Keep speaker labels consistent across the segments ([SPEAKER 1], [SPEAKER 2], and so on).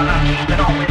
[SPEAKER 1] I've been on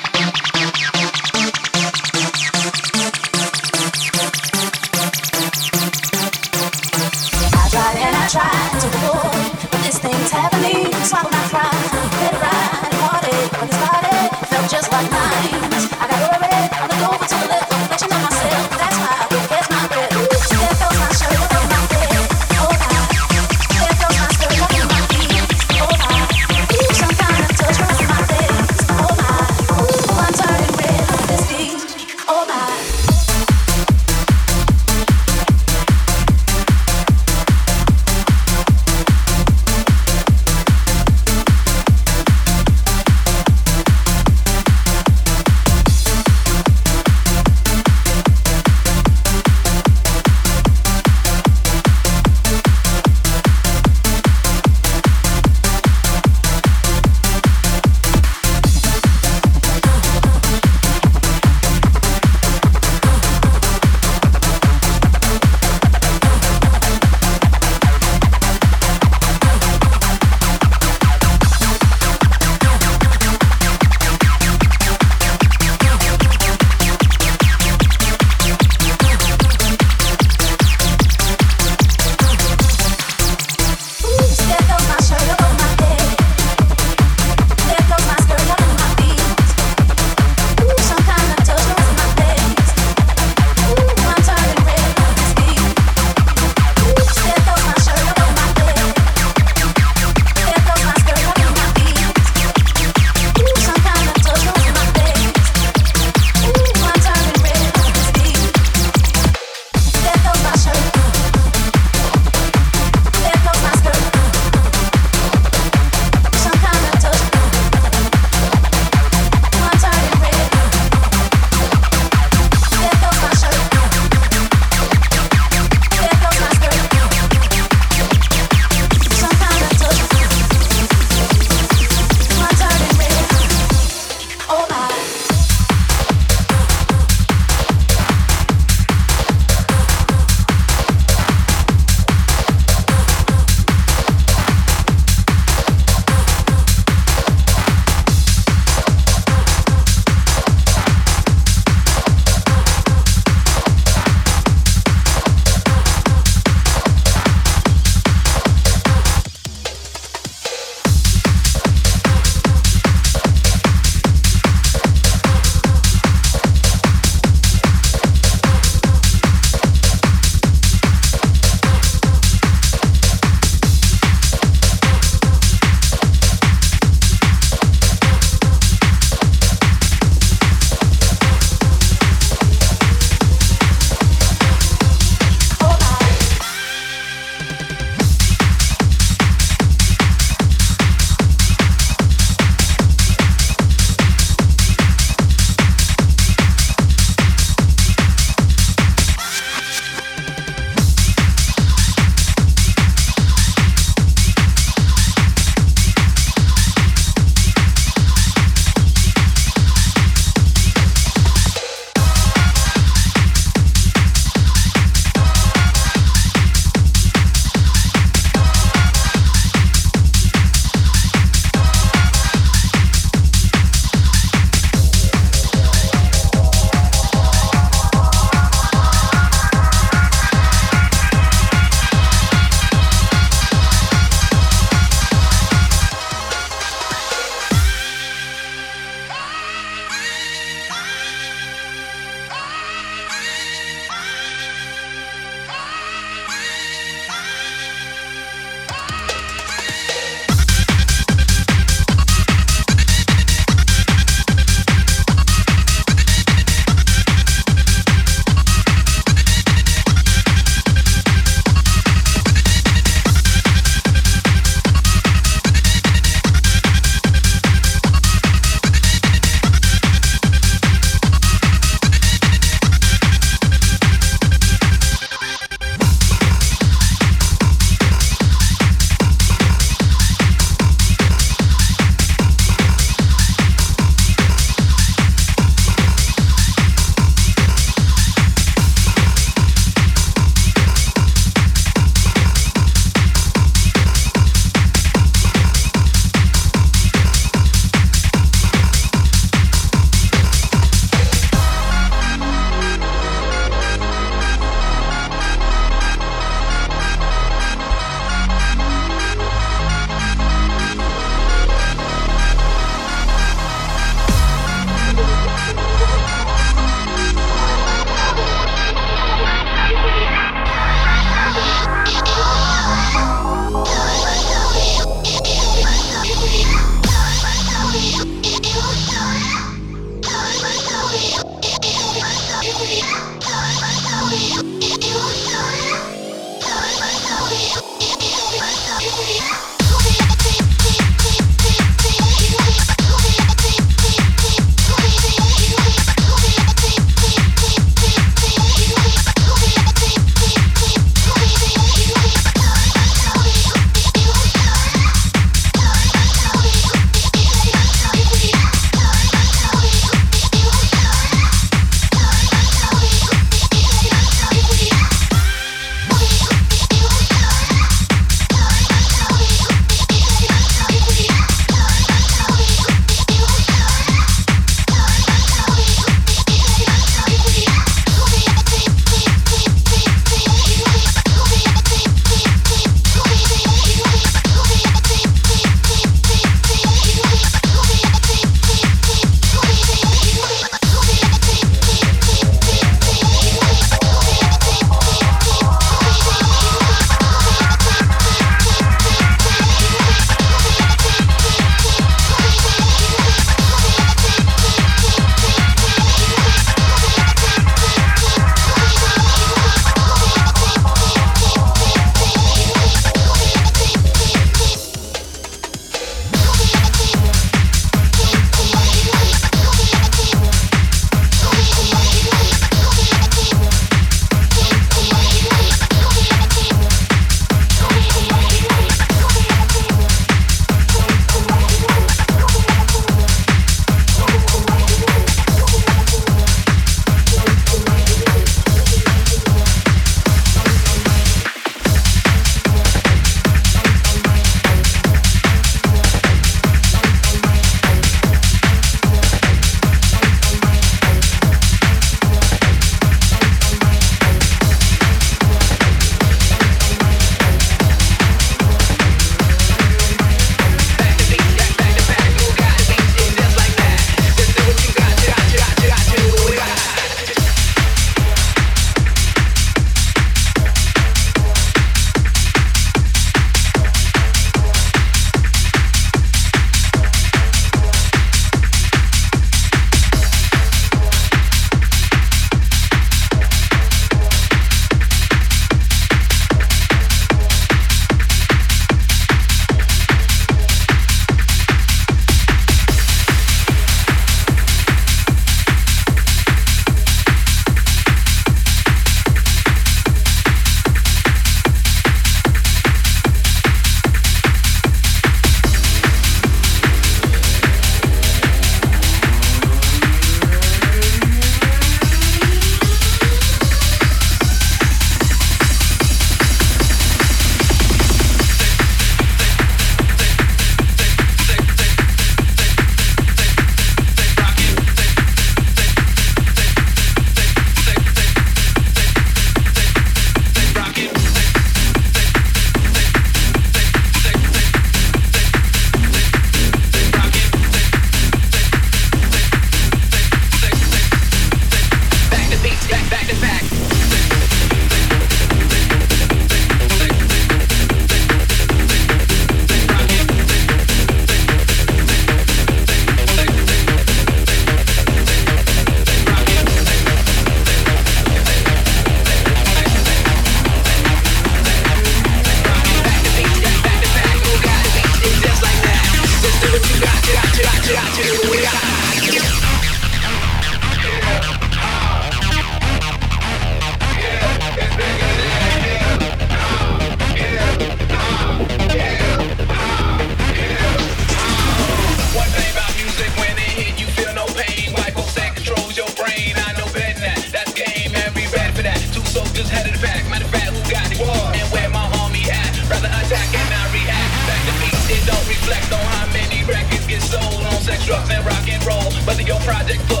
[SPEAKER 2] radical.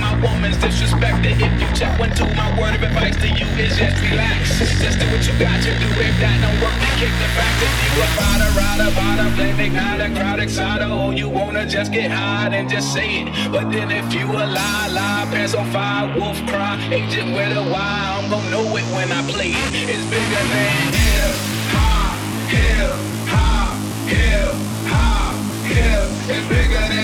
[SPEAKER 2] my woman's disrespected. If you check one, two, my word of advice to you is just relax. Just do what you got to do. If that don't work, then kick the fact. If you a fighter, rider, bottom, flaming ignite a crowd excited, Oh, you wanna just get high and just say it. But then if you a lie, lie, pants on fire, wolf cry, agent with a why, I'm gon' know it when I play it. It's bigger than hip hop, hip hop, hip hop, hip. It's bigger than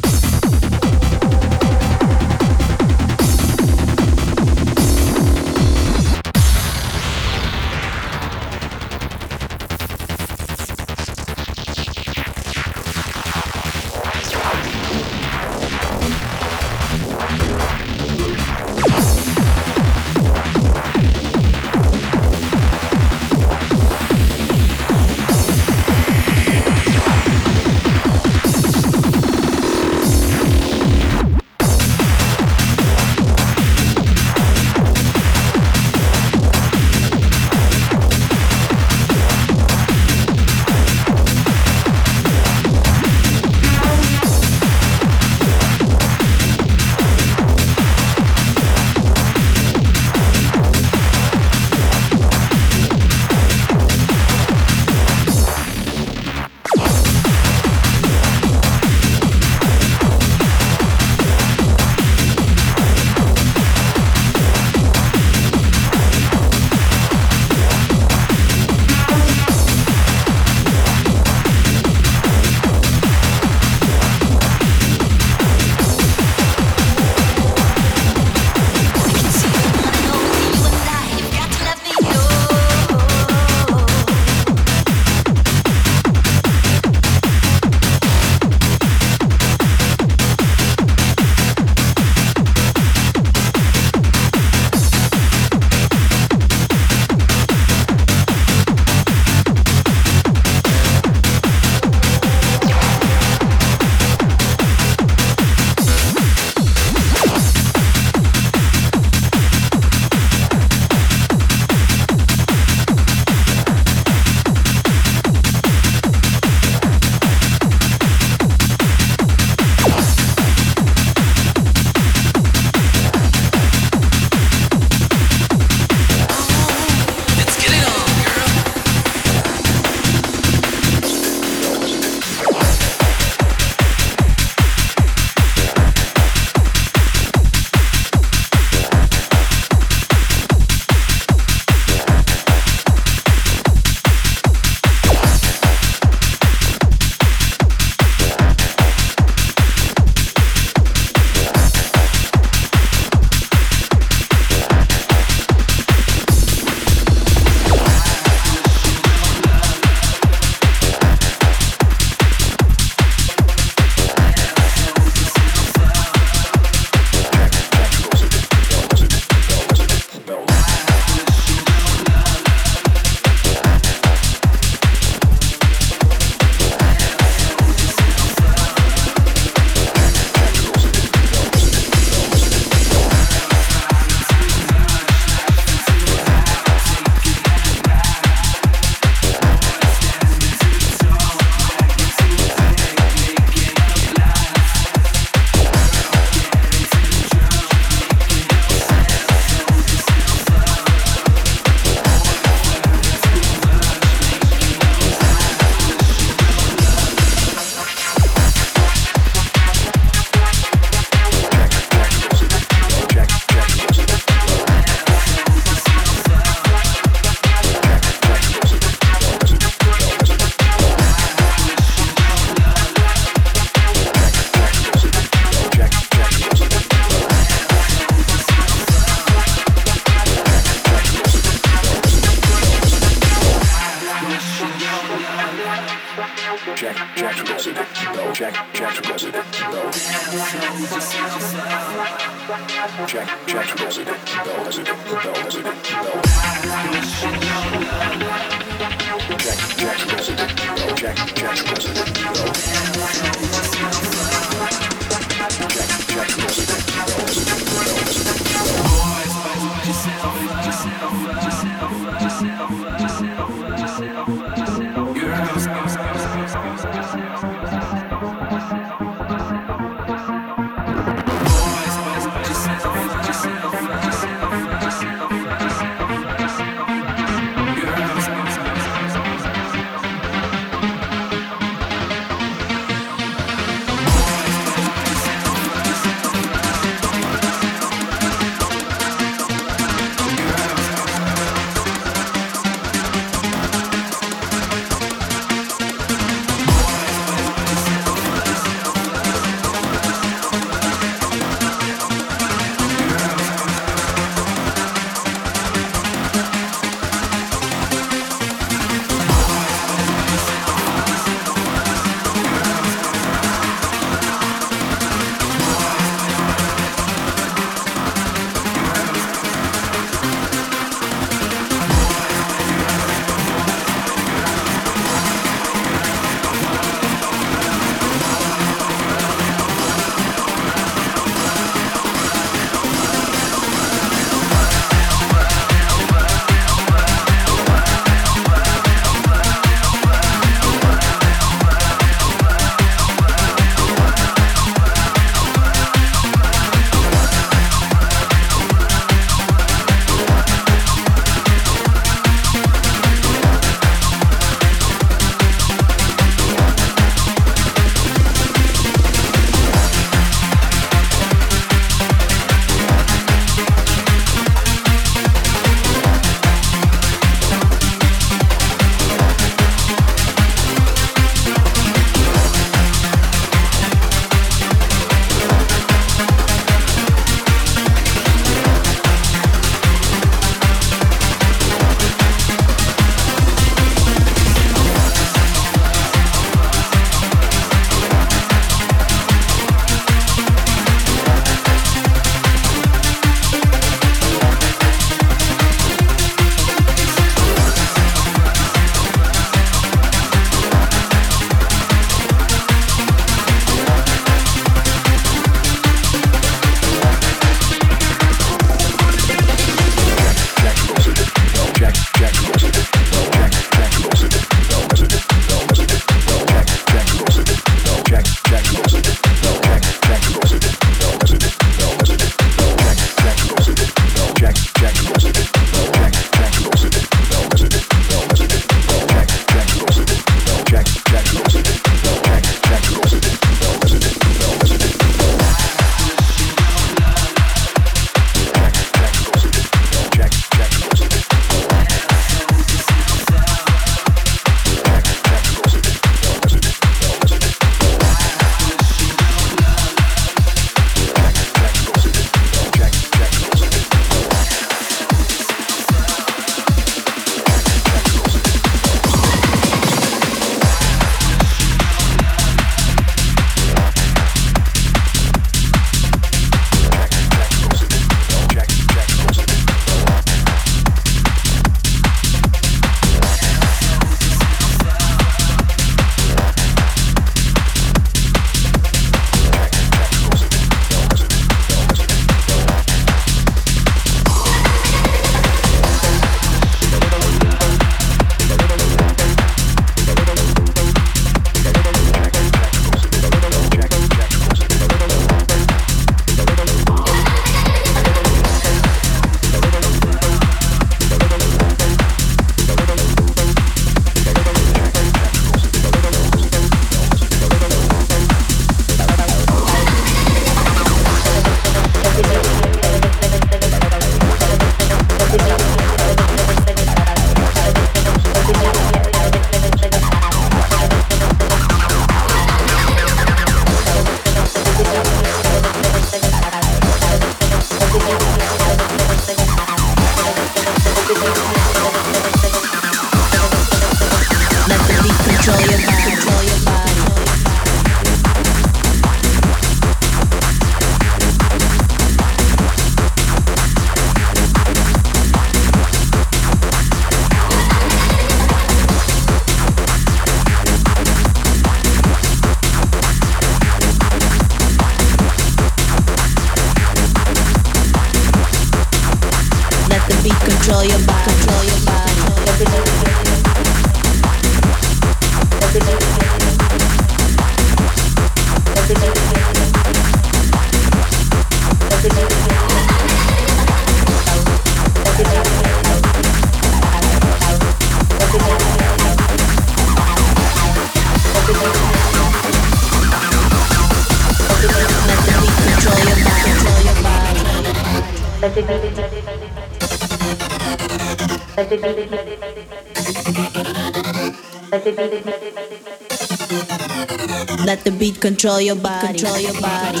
[SPEAKER 3] Let the beat control your body. Control your body.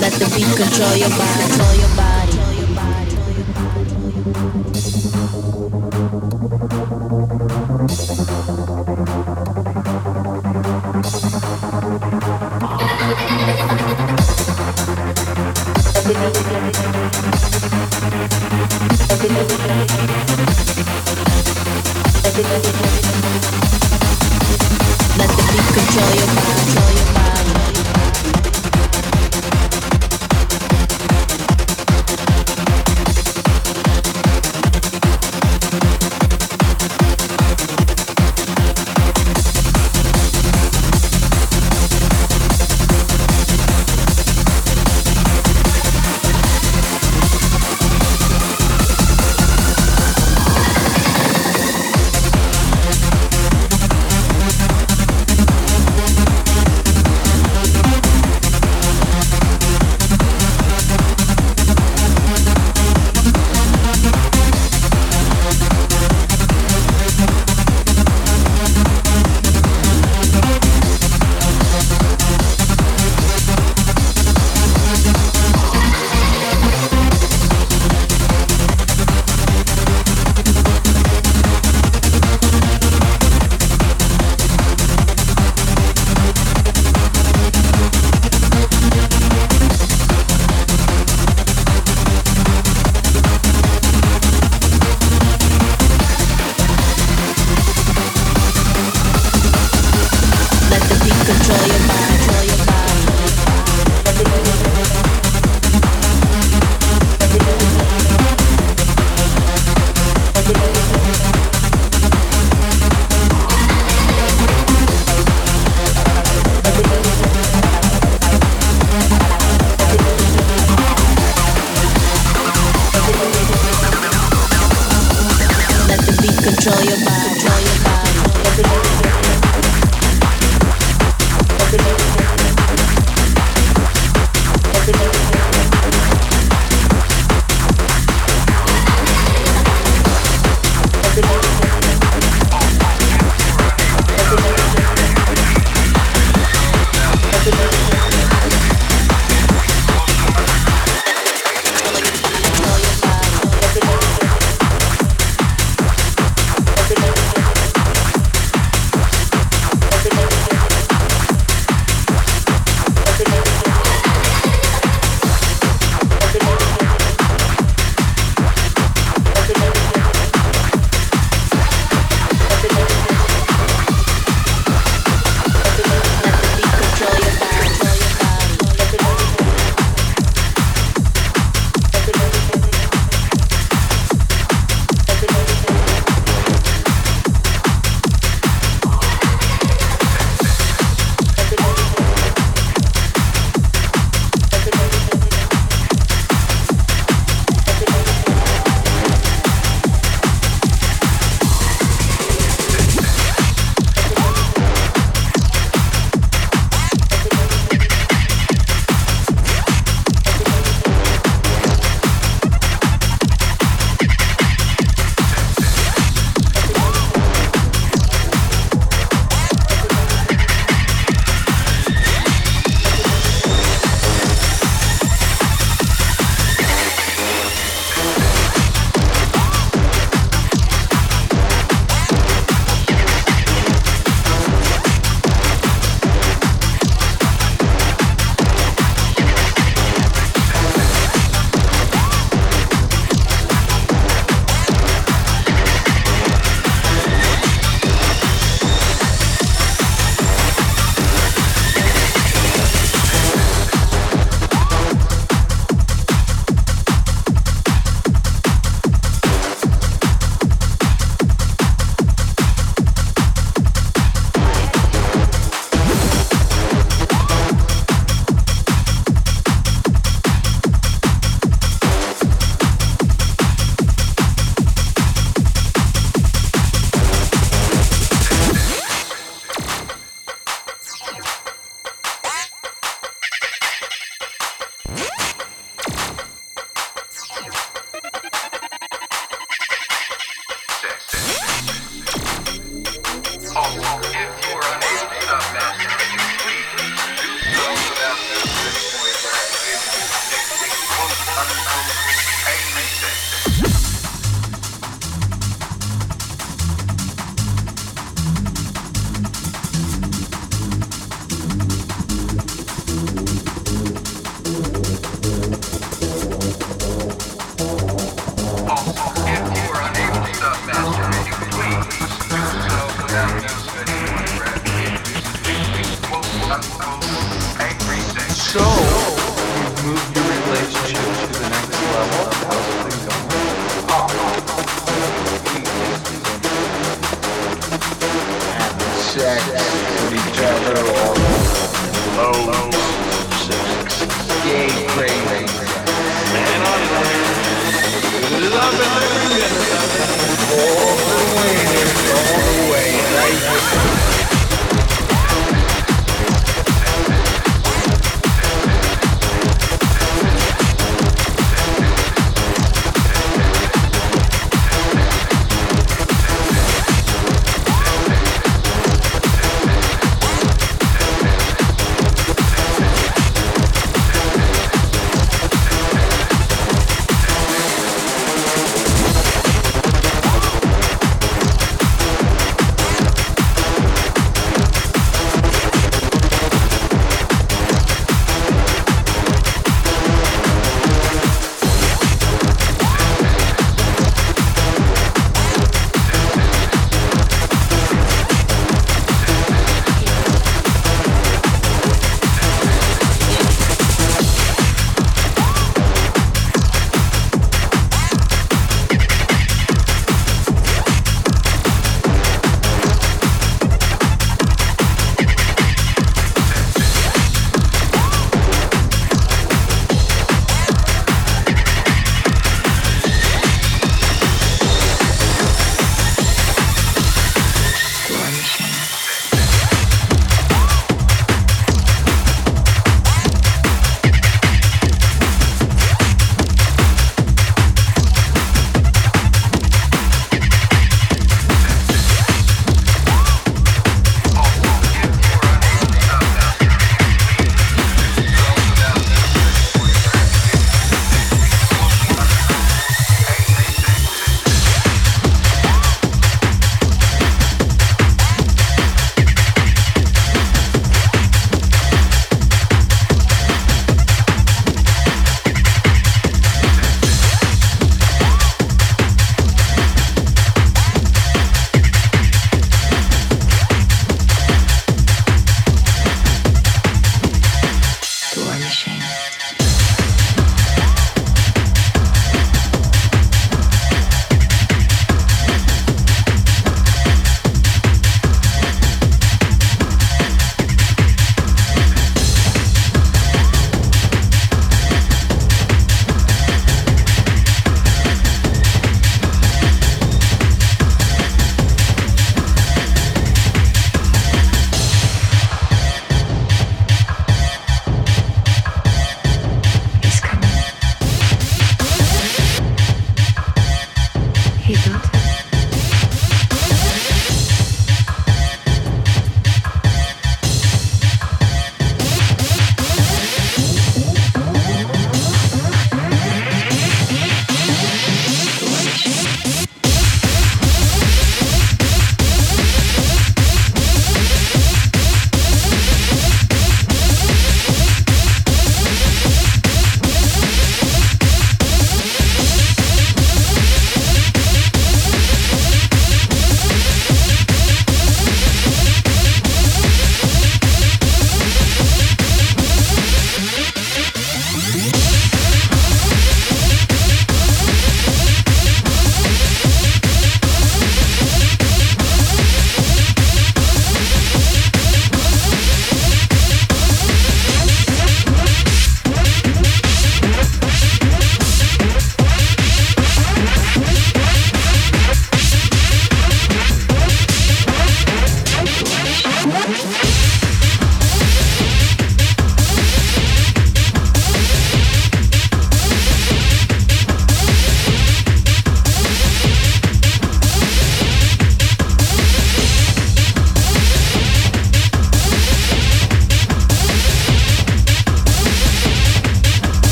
[SPEAKER 3] Let the beat control your body. Control your body.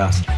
[SPEAKER 4] My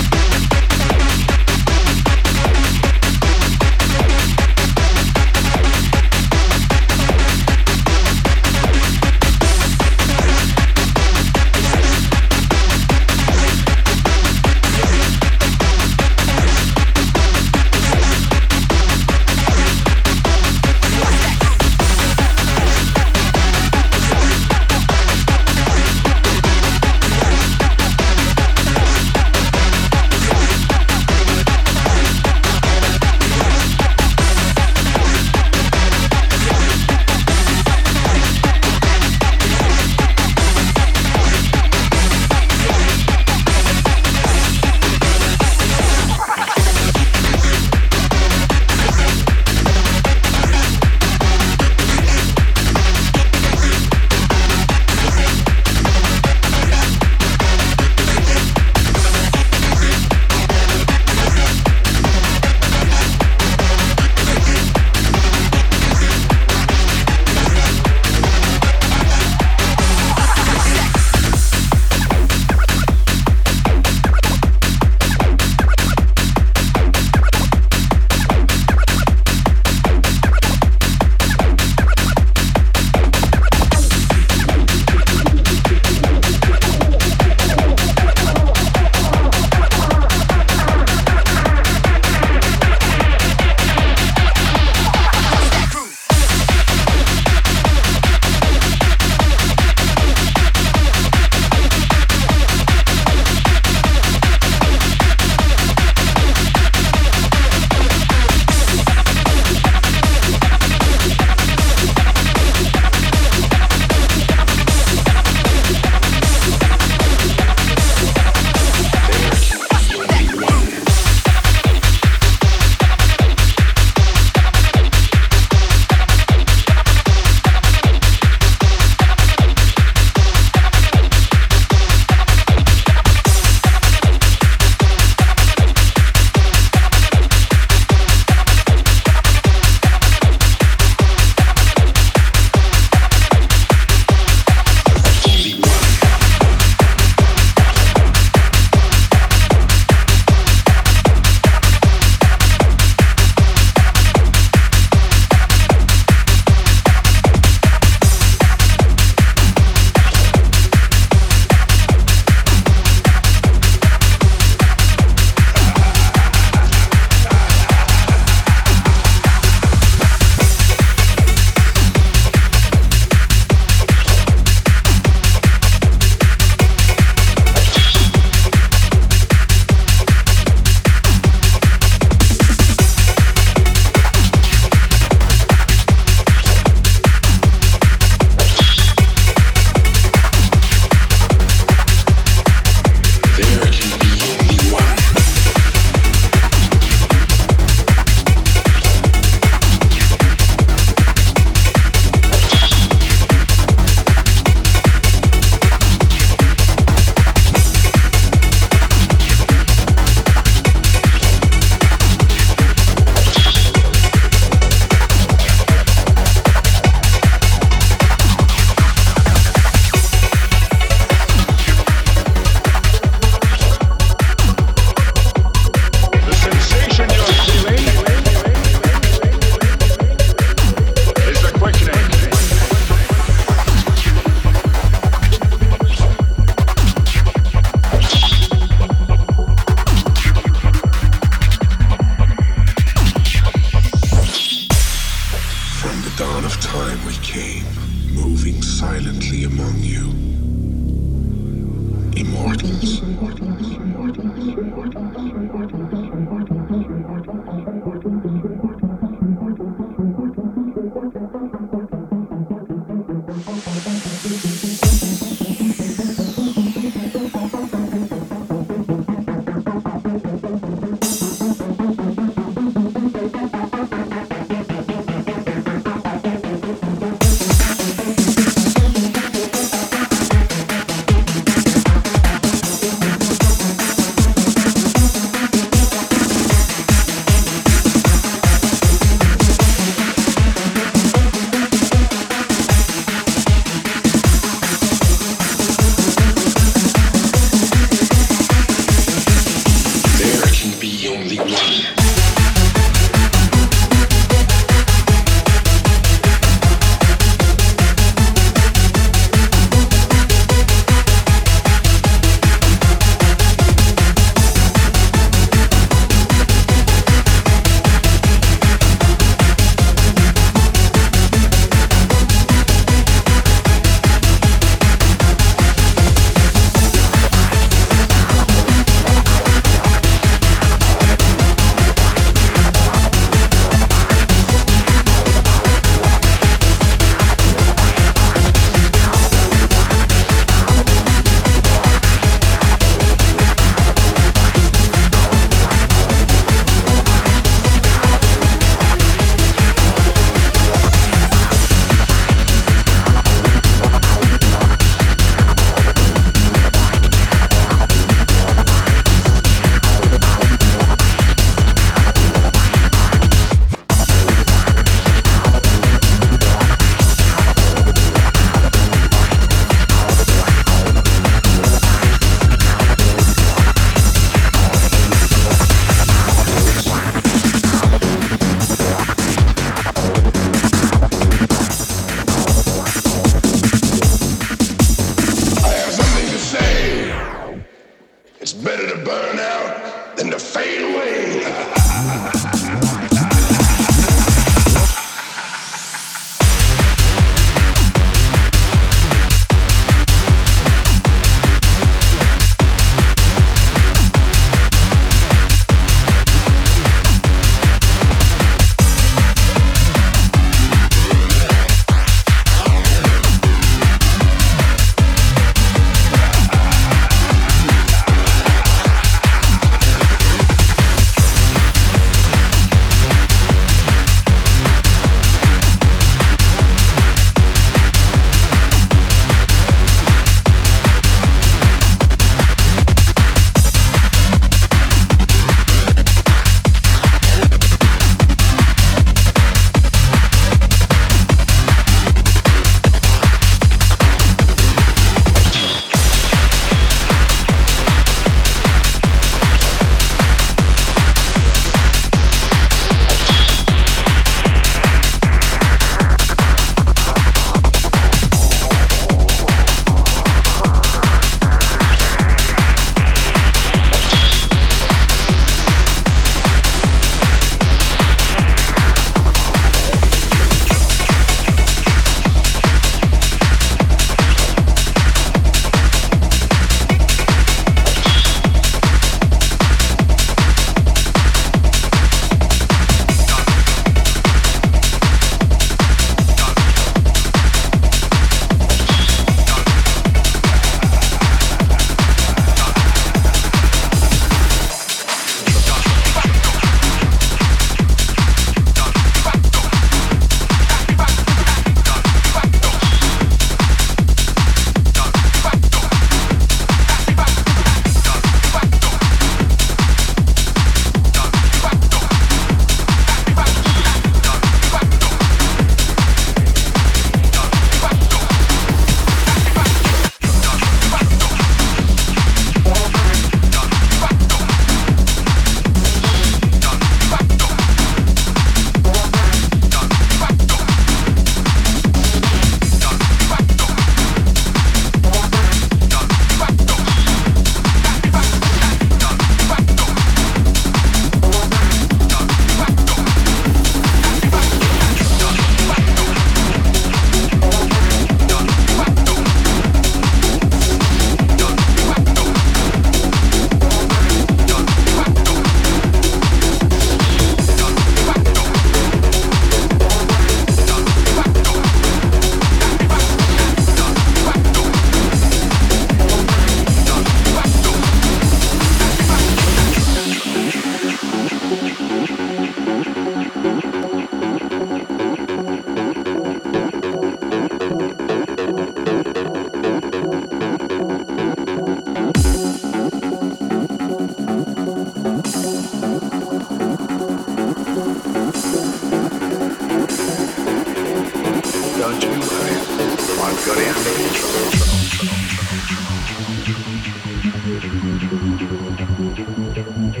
[SPEAKER 5] どうもどうもど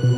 [SPEAKER 5] うも。